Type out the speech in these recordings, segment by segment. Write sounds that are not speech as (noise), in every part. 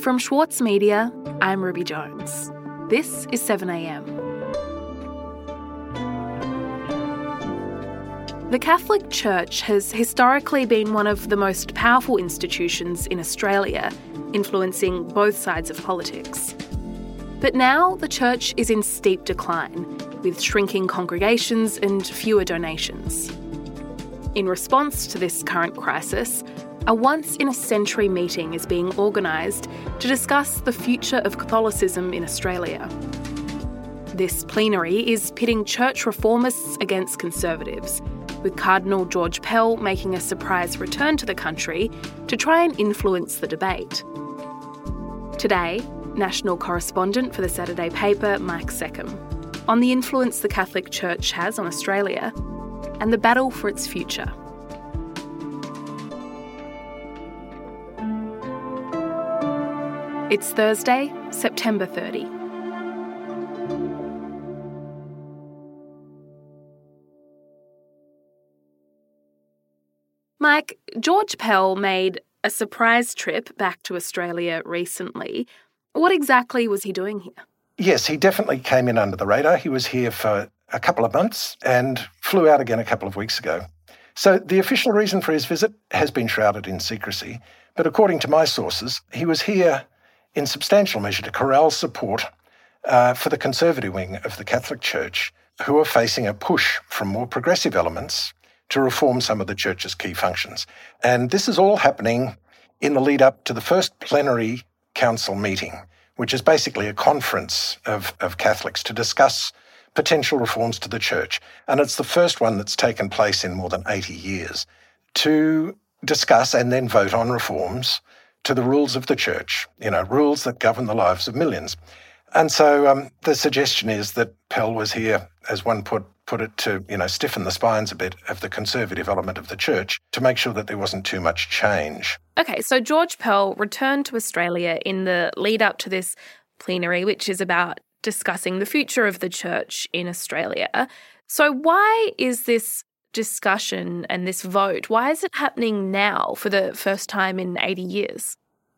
From Schwartz Media, I'm Ruby Jones. This is 7am. The Catholic Church has historically been one of the most powerful institutions in Australia, influencing both sides of politics. But now the church is in steep decline, with shrinking congregations and fewer donations. In response to this current crisis, a once in a century meeting is being organised to discuss the future of Catholicism in Australia. This plenary is pitting church reformists against conservatives, with Cardinal George Pell making a surprise return to the country to try and influence the debate. Today, national correspondent for the Saturday paper, Mike Seccombe, on the influence the Catholic Church has on Australia and the battle for its future. It's Thursday, September 30. Mike, George Pell made a surprise trip back to Australia recently. What exactly was he doing here? Yes, he definitely came in under the radar. He was here for a couple of months and flew out again a couple of weeks ago. So the official reason for his visit has been shrouded in secrecy, but according to my sources, he was here in substantial measure to corral support uh, for the conservative wing of the Catholic Church, who are facing a push from more progressive elements to reform some of the church's key functions. And this is all happening in the lead up to the first plenary council meeting, which is basically a conference of, of Catholics to discuss potential reforms to the church. And it's the first one that's taken place in more than 80 years to discuss and then vote on reforms to the rules of the church, you know, rules that govern the lives of millions. And so um, the suggestion is that Pell was here, as one put put it, to you know stiffen the spines a bit of the conservative element of the church to make sure that there wasn't too much change. Okay, so George Pell returned to Australia in the lead up to this plenary, which is about discussing the future of the church in Australia. So why is this discussion and this vote, why is it happening now for the first time in 80 years?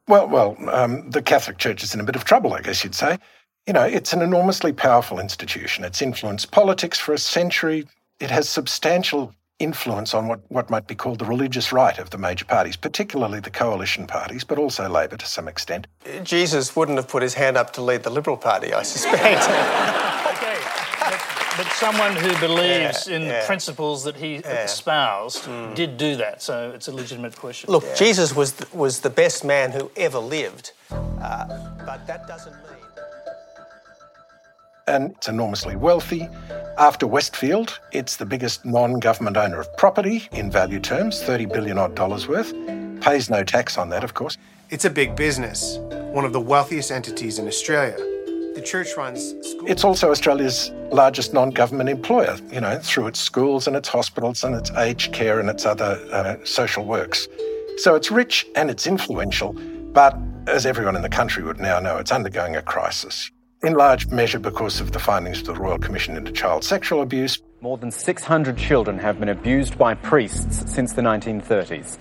Well, well, um, the Catholic Church is in a bit of trouble, I guess you'd say. You know, it's an enormously powerful institution. It's influenced politics for a century. It has substantial influence on what, what might be called the religious right of the major parties, particularly the coalition parties, but also Labor to some extent. Jesus wouldn't have put his hand up to lead the Liberal Party, I suspect. (laughs) okay. But, but, someone who believes yeah, in yeah. the principles that he yeah. espoused mm. did do that, so it's a legitimate question. Look, Jesus was the, was the best man who ever lived, uh, but that doesn't mean and it's enormously wealthy. After Westfield, it's the biggest non government owner of property in value terms, 30 billion odd dollars worth. Pays no tax on that, of course. It's a big business, one of the wealthiest entities in Australia. The church runs schools. It's also Australia's largest non government employer, you know, through its schools and its hospitals and its aged care and its other uh, social works. So it's rich and it's influential, but as everyone in the country would now know, it's undergoing a crisis in large measure because of the findings of the Royal Commission into Child Sexual Abuse. More than 600 children have been abused by priests since the 1930s.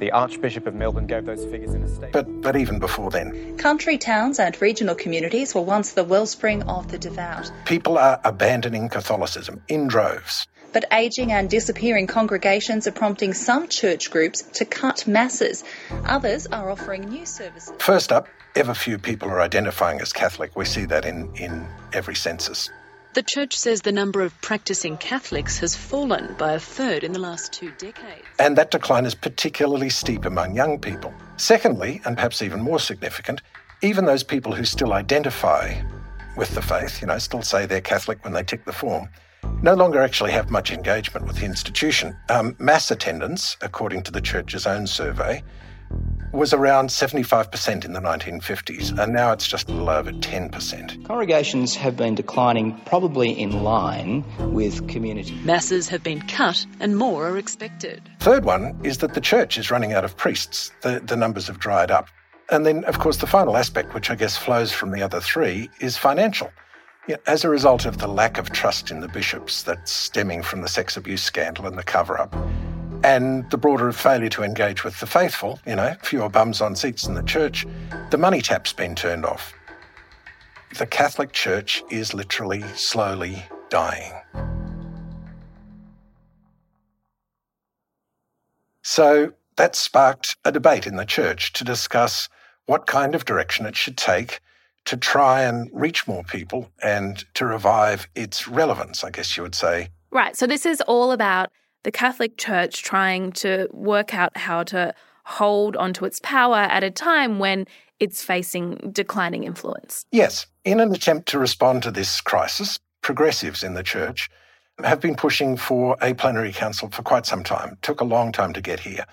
The Archbishop of Melbourne gave those figures in a statement. But, but even before then. Country towns and regional communities were once the wellspring of the devout. People are abandoning Catholicism in droves. But ageing and disappearing congregations are prompting some church groups to cut masses. Others are offering new services. First up, ever few people are identifying as Catholic. We see that in, in every census. The Church says the number of practicing Catholics has fallen by a third in the last two decades. And that decline is particularly steep among young people. Secondly, and perhaps even more significant, even those people who still identify with the faith, you know, still say they're Catholic when they tick the form, no longer actually have much engagement with the institution. Um, mass attendance, according to the church's own survey, was around 75% in the 1950s, and now it's just a little over 10%. Congregations have been declining probably in line with community. Masses have been cut and more are expected. Third one is that the church is running out of priests. The, the numbers have dried up. And then, of course, the final aspect, which I guess flows from the other three, is financial. As a result of the lack of trust in the bishops that's stemming from the sex abuse scandal and the cover up, and the broader failure to engage with the faithful, you know, fewer bums on seats in the church, the money tap's been turned off. The Catholic Church is literally slowly dying. So that sparked a debate in the church to discuss what kind of direction it should take to try and reach more people and to revive its relevance, I guess you would say. Right. So this is all about the Catholic Church trying to work out how to hold onto its power at a time when it's facing declining influence. Yes. In an attempt to respond to this crisis, progressives in the church have been pushing for a plenary council for quite some time. It took a long time to get here.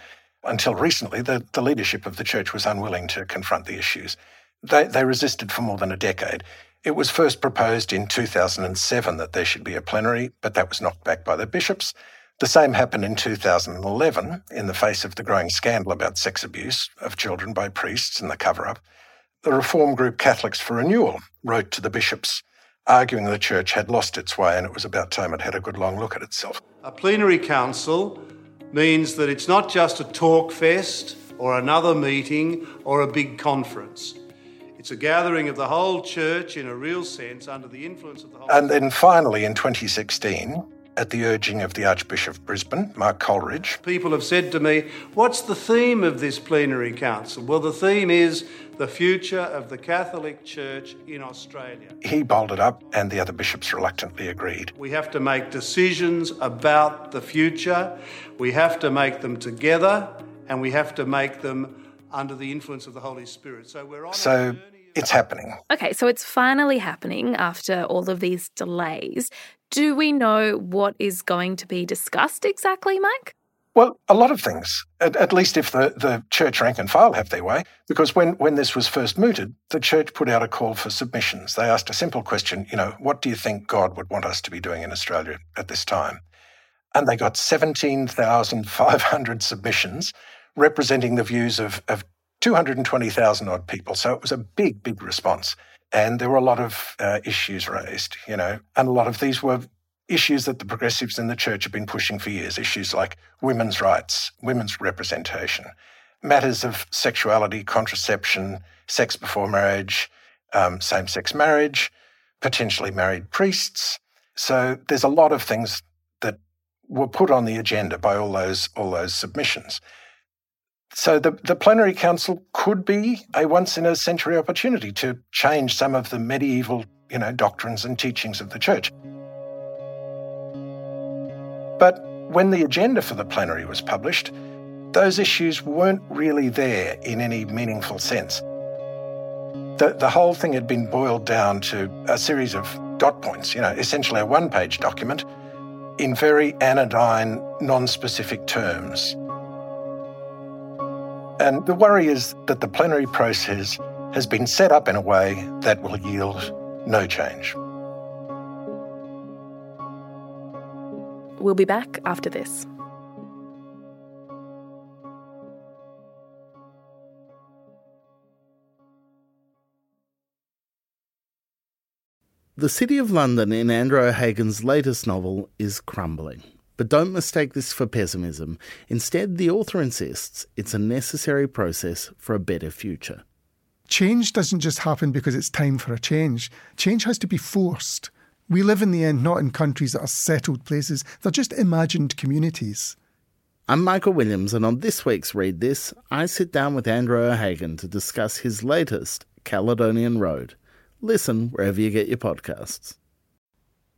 Until recently, the, the leadership of the church was unwilling to confront the issues. They, they resisted for more than a decade. It was first proposed in 2007 that there should be a plenary, but that was knocked back by the bishops. The same happened in 2011 in the face of the growing scandal about sex abuse of children by priests and the cover up. The reform group Catholics for Renewal wrote to the bishops arguing the church had lost its way and it was about time it had a good long look at itself. A plenary council means that it's not just a talk fest or another meeting or a big conference. It's a gathering of the whole church in a real sense under the influence of the whole. And then finally, in 2016, at the urging of the Archbishop of Brisbane, Mark Coleridge. People have said to me, What's the theme of this plenary council? Well, the theme is the future of the Catholic Church in Australia. He bowled it up, and the other bishops reluctantly agreed. We have to make decisions about the future, we have to make them together, and we have to make them under the influence of the Holy Spirit. So we're on so it's happening. Okay, so it's finally happening after all of these delays. Do we know what is going to be discussed exactly, Mike? Well, a lot of things, at, at, least if the, the church rank and file have their way, because when, when this was first mooted, the church put out a call for submissions. They asked a simple question, you know, what do you think God would want us to be doing in Australia at this time? And they got 17,500 submissions representing the views of, of 220,000 odd people. So it was a big, big response. And there were a lot of uh, issues raised, you know, and a lot of these were issues that the progressives in the church have been pushing for years issues like women's rights, women's representation, matters of sexuality, contraception, sex before marriage, um, same sex marriage, potentially married priests. So there's a lot of things that were put on the agenda by all those, all those submissions. So the, the plenary council could be a once in a century opportunity to change some of the medieval, you know, doctrines and teachings of the church. But when the agenda for the plenary was published, those issues weren't really there in any meaningful sense. The, the whole thing had been boiled down to a series of dot points, you know, essentially a one page document in very anodyne, non specific terms. And the worry is that the plenary process has been set up in a way that will yield no change. We'll be back after this. The City of London in Andrew O'Hagan's latest novel is crumbling. But don't mistake this for pessimism. Instead, the author insists it's a necessary process for a better future. Change doesn't just happen because it's time for a change. Change has to be forced. We live in the end not in countries that are settled places, they're just imagined communities. I'm Michael Williams, and on this week's Read This, I sit down with Andrew O'Hagan to discuss his latest, Caledonian Road. Listen wherever you get your podcasts.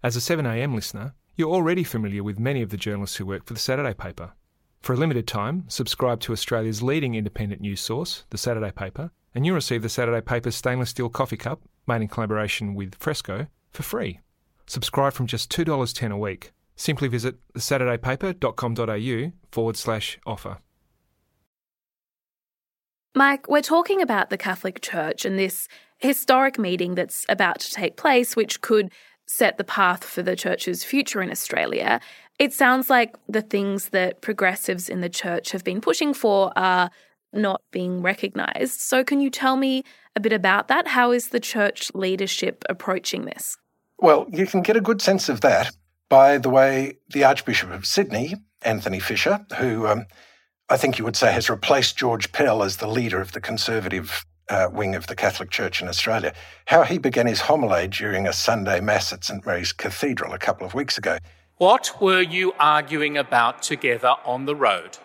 As a 7am listener, you're already familiar with many of the journalists who work for the Saturday paper. For a limited time, subscribe to Australia's leading independent news source, the Saturday paper, and you'll receive the Saturday paper's stainless steel coffee cup, made in collaboration with Fresco, for free. Subscribe from just $2.10 a week. Simply visit thesaturdaypaper.com.au forward slash offer. Mike, we're talking about the Catholic Church and this historic meeting that's about to take place, which could set the path for the church's future in Australia, it sounds like the things that progressives in the church have been pushing for are not being recognised. So, can you tell me a bit about that? How is the church leadership approaching this? Well, you can get a good sense of that by the way the Archbishop of Sydney Anthony Fisher, who um, I think you would say has replaced George Pell as the leader of the conservative uh, wing of the Catholic Church in Australia, how he began his homily during a Sunday Mass at St Mary's Cathedral a couple of weeks ago. What were you arguing about together on the road?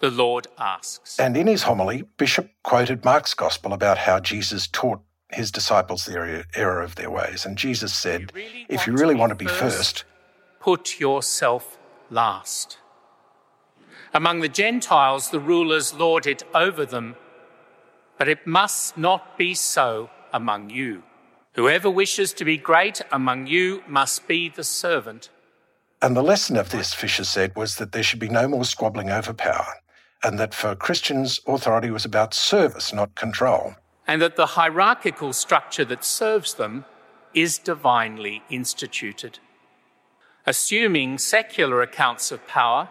The Lord asks. And in his homily, Bishop quoted Mark's Gospel about how Jesus taught his disciples the error of their ways. And Jesus said, you really If you really want to be first, first, put yourself last. Among the Gentiles, the rulers lord it over them but it must not be so among you. Whoever wishes to be great among you must be the servant. And the lesson of this, Fisher said, was that there should be no more squabbling over power, and that for Christians, authority was about service, not control. And that the hierarchical structure that serves them is divinely instituted. Assuming secular accounts of power,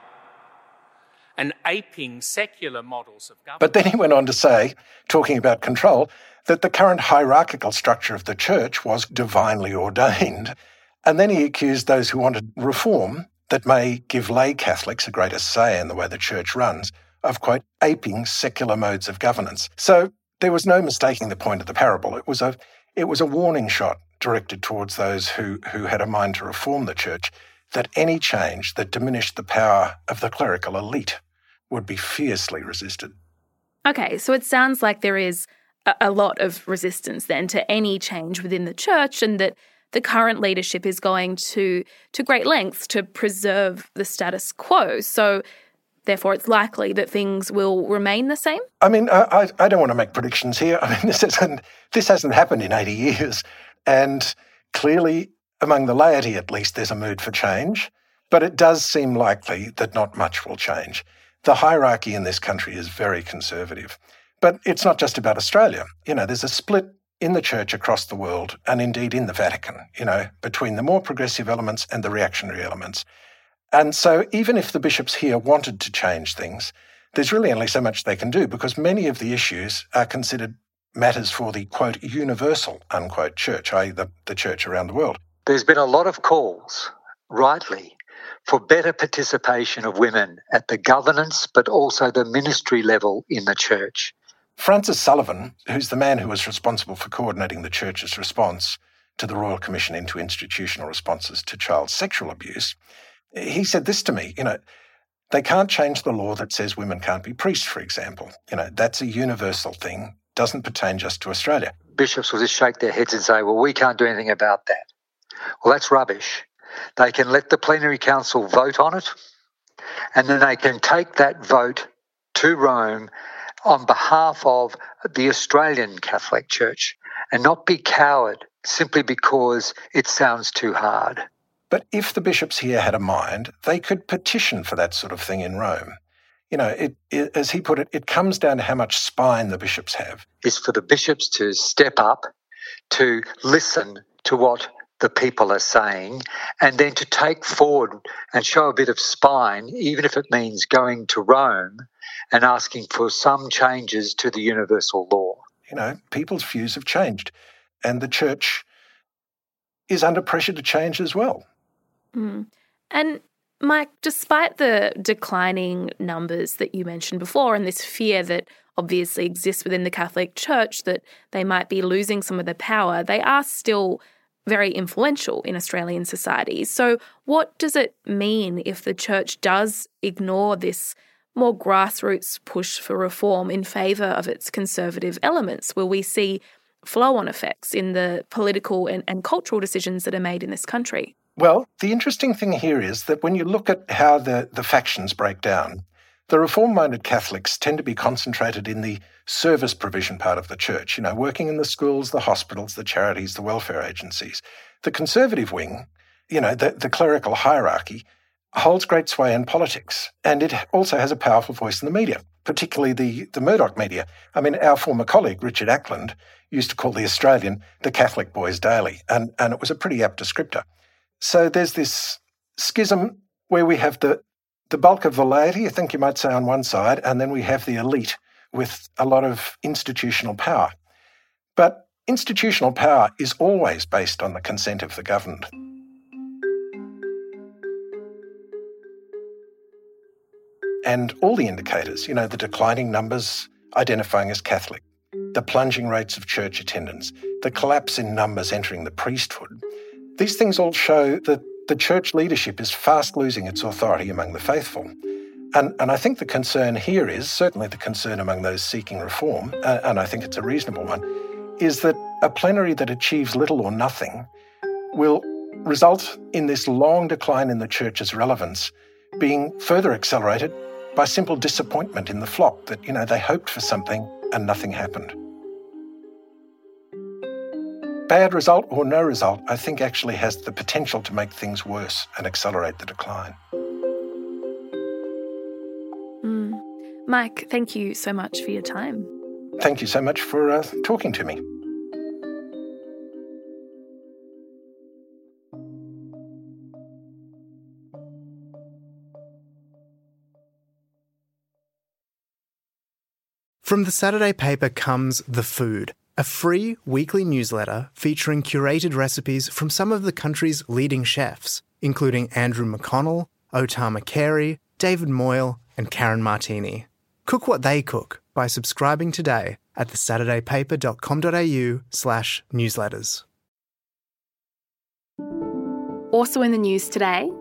and aping secular models of government. But then he went on to say, talking about control, that the current hierarchical structure of the church was divinely ordained. And then he accused those who wanted reform that may give lay Catholics a greater say in the way the church runs of, quote, aping secular modes of governance. So there was no mistaking the point of the parable. It was a, it was a warning shot directed towards those who, who had a mind to reform the church that any change that diminished the power of the clerical elite would be fiercely resisted. Okay, so it sounds like there is a, lot of resistance then to any change within the church and that the current leadership is going to to great lengths to preserve the status quo. So therefore it's likely that things will remain the same? I mean, I, I don't want to make predictions here. I mean, this hasn't, this hasn't happened in 80 years. And clearly among the laity, at least, there's a mood for change, but it does seem likely that not much will change. The hierarchy in this country is very conservative. But it's not just about Australia. You know, there's a split in the church across the world, and indeed in the Vatican, you know, between the more progressive elements and the reactionary elements. And so, even if the bishops here wanted to change things, there's really only so much they can do because many of the issues are considered matters for the quote universal unquote church, i.e., the, the church around the world. There's been a lot of calls, rightly, for better participation of women at the governance but also the ministry level in the church. Francis Sullivan, who's the man who was responsible for coordinating the church's response to the Royal Commission into institutional responses to child sexual abuse, he said this to me, you know, they can't change the law that says women can't be priests, for example. You know, that's a universal thing, doesn't pertain just to Australia. Bishops will just shake their heads and say, well, we can't do anything about that. Well, that's rubbish. They can let the plenary council vote on it, and then they can take that vote to Rome on behalf of the Australian Catholic Church and not be coward simply because it sounds too hard. But if the bishops here had a mind, they could petition for that sort of thing in Rome. You know, it, it, as he put it, it comes down to how much spine the bishops have. Is for the bishops to step up, to listen to what the people are saying, and then to take forward and show a bit of spine, even if it means going to Rome and asking for some changes to the universal law. You know, people's views have changed, and the church is under pressure to change as well. Mm. And Mike, despite the declining numbers that you mentioned before and this fear that obviously exists within the Catholic Church that they might be losing some of their power, they are still very influential in Australian society. So, what does it mean if the church does ignore this more grassroots push for reform in favour of its conservative elements? Will we see flow on effects in the political and, and cultural decisions that are made in this country? Well, the interesting thing here is that when you look at how the, the factions break down, the reform minded Catholics tend to be concentrated in the service provision part of the church, you know, working in the schools, the hospitals, the charities, the welfare agencies. The conservative wing, you know, the, the clerical hierarchy, holds great sway in politics. And it also has a powerful voice in the media, particularly the, the Murdoch media. I mean, our former colleague, Richard Ackland, used to call the Australian the Catholic Boys Daily, and, and it was a pretty apt descriptor. So there's this schism where we have the, the bulk of the laity, I think you might say, on one side, and then we have the elite with a lot of institutional power. But institutional power is always based on the consent of the governed. And all the indicators, you know, the declining numbers identifying as Catholic, the plunging rates of church attendance, the collapse in numbers entering the priesthood, these things all show that the church leadership is fast losing its authority among the faithful. And, and I think the concern here is certainly the concern among those seeking reform, and I think it's a reasonable one, is that a plenary that achieves little or nothing will result in this long decline in the church's relevance being further accelerated by simple disappointment in the flock that, you know, they hoped for something and nothing happened. Bad result or no result, I think actually has the potential to make things worse and accelerate the decline. Mm. Mike, thank you so much for your time. Thank you so much for uh, talking to me. From the Saturday paper comes The Food, a free weekly newsletter featuring curated recipes from some of the country's leading chefs, including Andrew McConnell, Otama Makeri, David Moyle, and Karen Martini. Cook what they cook by subscribing today at thesaturdaypaper.com.au slash newsletters. Also in the news today,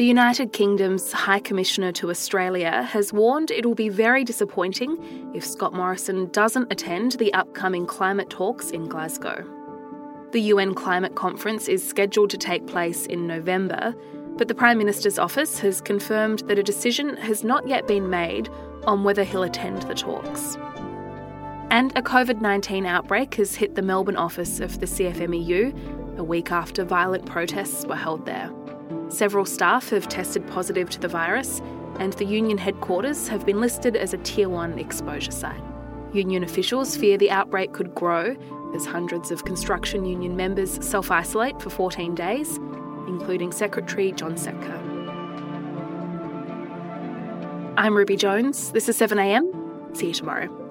the United Kingdom's High Commissioner to Australia has warned it will be very disappointing if Scott Morrison doesn't attend the upcoming climate talks in Glasgow. The UN Climate Conference is scheduled to take place in November, but the Prime Minister's office has confirmed that a decision has not yet been made on whether he'll attend the talks. And a COVID 19 outbreak has hit the Melbourne office of the CFMEU a week after violent protests were held there. Several staff have tested positive to the virus, and the union headquarters have been listed as a Tier 1 exposure site. Union officials fear the outbreak could grow as hundreds of construction union members self isolate for 14 days, including Secretary John Setka. I'm Ruby Jones. This is 7am. See you tomorrow.